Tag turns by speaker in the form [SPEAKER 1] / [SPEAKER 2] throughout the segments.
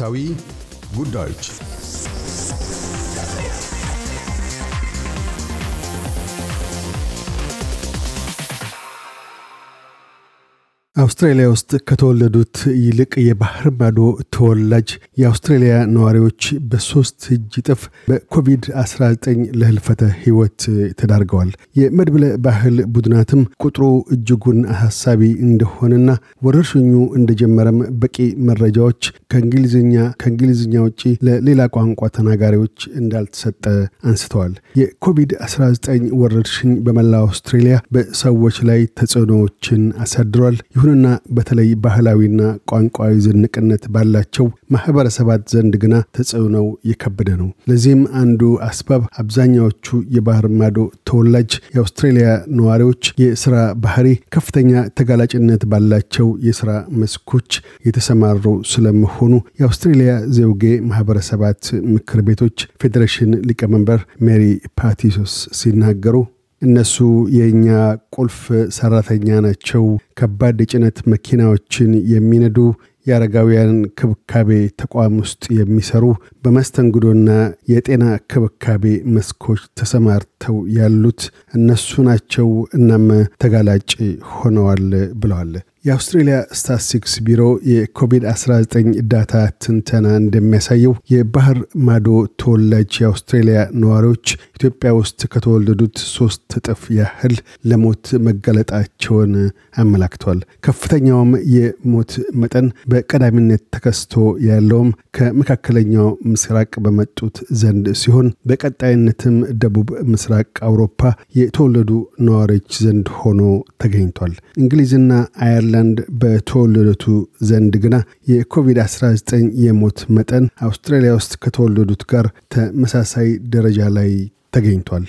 [SPEAKER 1] ወቅታዊ ጉዳዮች አውስትራሊያ ውስጥ ከተወለዱት ይልቅ የባህር ማዶ ተወላጅ የአውስትራሊያ ነዋሪዎች በሶስት እጅ እጥፍ በኮቪድ-19 ለህልፈተ ህይወት ተዳርገዋል። የመድብለ ባህል ቡድናትም ቁጥሩ እጅጉን አሳሳቢ እንደሆነና ወረርሽኙ እንደጀመረም በቂ መረጃዎች ከእንግሊዝኛ ከእንግሊዝኛ ውጪ ለሌላ ቋንቋ ተናጋሪዎች እንዳልተሰጠ አንስተዋል። የኮቪድ-19 ወረርሽኝ በመላ አውስትሬሊያ በሰዎች ላይ ተጽዕኖዎችን አሳድሯል። ይሁንና በተለይ ባህላዊና ቋንቋዊ ዝንቅነት ባላቸው ማህበረሰባት ዘንድ ግና ተጽዕኖው የከበደ ነው። ለዚህም አንዱ አስባብ አብዛኛዎቹ የባህር ማዶ ተወላጅ የአውስትሬሊያ ነዋሪዎች የስራ ባህሪ ከፍተኛ ተጋላጭነት ባላቸው የስራ መስኮች የተሰማሩ ስለመሆኑ የአውስትሬሊያ ዘውጌ ማህበረሰባት ምክር ቤቶች ፌዴሬሽን ሊቀመንበር ሜሪ ፓቲሶስ ሲናገሩ እነሱ የእኛ ቁልፍ ሰራተኛ ናቸው። ከባድ የጭነት መኪናዎችን የሚነዱ የአረጋውያን ክብካቤ ተቋም ውስጥ የሚሰሩ በመስተንግዶና የጤና ክብካቤ መስኮች ተሰማርተው ያሉት እነሱ ናቸው። እናም ተጋላጭ ሆነዋል ብለዋል። የአውስትሬሊያ ስታትስቲክስ ቢሮ የኮቪድ-19 ዳታ ትንተና እንደሚያሳየው የባህር ማዶ ተወላጅ የአውስትሬሊያ ነዋሪዎች ኢትዮጵያ ውስጥ ከተወለዱት ሶስት እጥፍ ያህል ለሞት መጋለጣቸውን አመላክቷል። ከፍተኛውም የሞት መጠን በቀዳሚነት ተከስቶ ያለውም ከመካከለኛው ምስራቅ በመጡት ዘንድ ሲሆን በቀጣይነትም ደቡብ ምስራቅ አውሮፓ የተወለዱ ነዋሪዎች ዘንድ ሆኖ ተገኝቷል። እንግሊዝና አየርላንድ በተወለዱቱ ዘንድ ግና የኮቪድ-19 የሞት መጠን አውስትራሊያ ውስጥ ከተወለዱት ጋር ተመሳሳይ ደረጃ ላይ ተገኝቷል።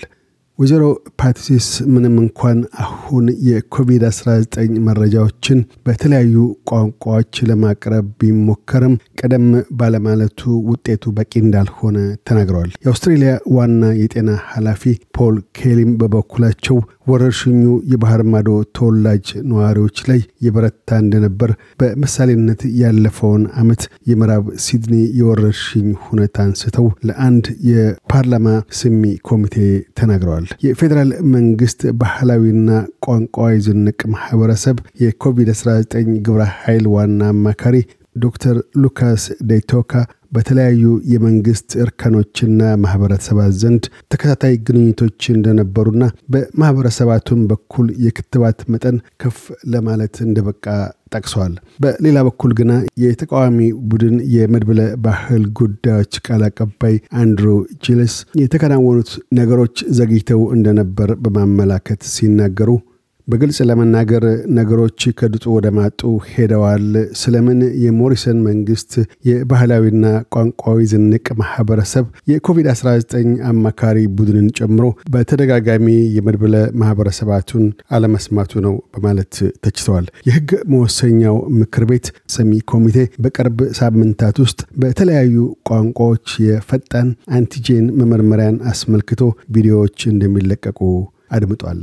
[SPEAKER 1] ወይዘሮ ፓትሲስ ምንም እንኳን አሁን የኮቪድ-19 መረጃዎችን በተለያዩ ቋንቋዎች ለማቅረብ ቢሞከርም ቀደም ባለማለቱ ውጤቱ በቂ እንዳልሆነ ተናግረዋል። የአውስትሬሊያ ዋና የጤና ኃላፊ ፖል ኬሊም በበኩላቸው ወረርሽኙ የባህር ማዶ ተወላጅ ነዋሪዎች ላይ የበረታ እንደነበር በምሳሌነት ያለፈውን ዓመት የምዕራብ ሲድኒ የወረርሽኝ ሁኔታ አንስተው ለአንድ የፓርላማ ስሚ ኮሚቴ ተናግረዋል። የፌዴራል መንግስት ባህላዊና ቋንቋዊ ዝንቅ ማህበረሰብ የኮቪድ-19 ግብረ ኃይል ዋና አማካሪ ዶክተር ሉካስ ዴቶካ በተለያዩ የመንግስት እርከኖችና ማህበረሰባት ዘንድ ተከታታይ ግንኙቶች እንደነበሩና በማህበረሰባቱም በኩል የክትባት መጠን ከፍ ለማለት እንደበቃ ጠቅሰዋል። በሌላ በኩል ግና የተቃዋሚ ቡድን የመድብለ ባህል ጉዳዮች ቃል አቀባይ አንድሩ ጂልስ የተከናወኑት ነገሮች ዘግይተው እንደነበር በማመላከት ሲናገሩ በግልጽ ለመናገር ነገሮች ከድጡ ወደ ማጡ ሄደዋል። ስለምን የሞሪሰን መንግስት የባህላዊና ቋንቋዊ ዝንቅ ማህበረሰብ የኮቪድ-19 አማካሪ ቡድንን ጨምሮ በተደጋጋሚ የመድብለ ማህበረሰባቱን አለመስማቱ ነው በማለት ተችተዋል። የህግ መወሰኛው ምክር ቤት ሰሚ ኮሚቴ በቅርብ ሳምንታት ውስጥ በተለያዩ ቋንቋዎች የፈጣን አንቲጄን መመርመሪያን አስመልክቶ ቪዲዮዎች እንደሚለቀቁ አድምጧል።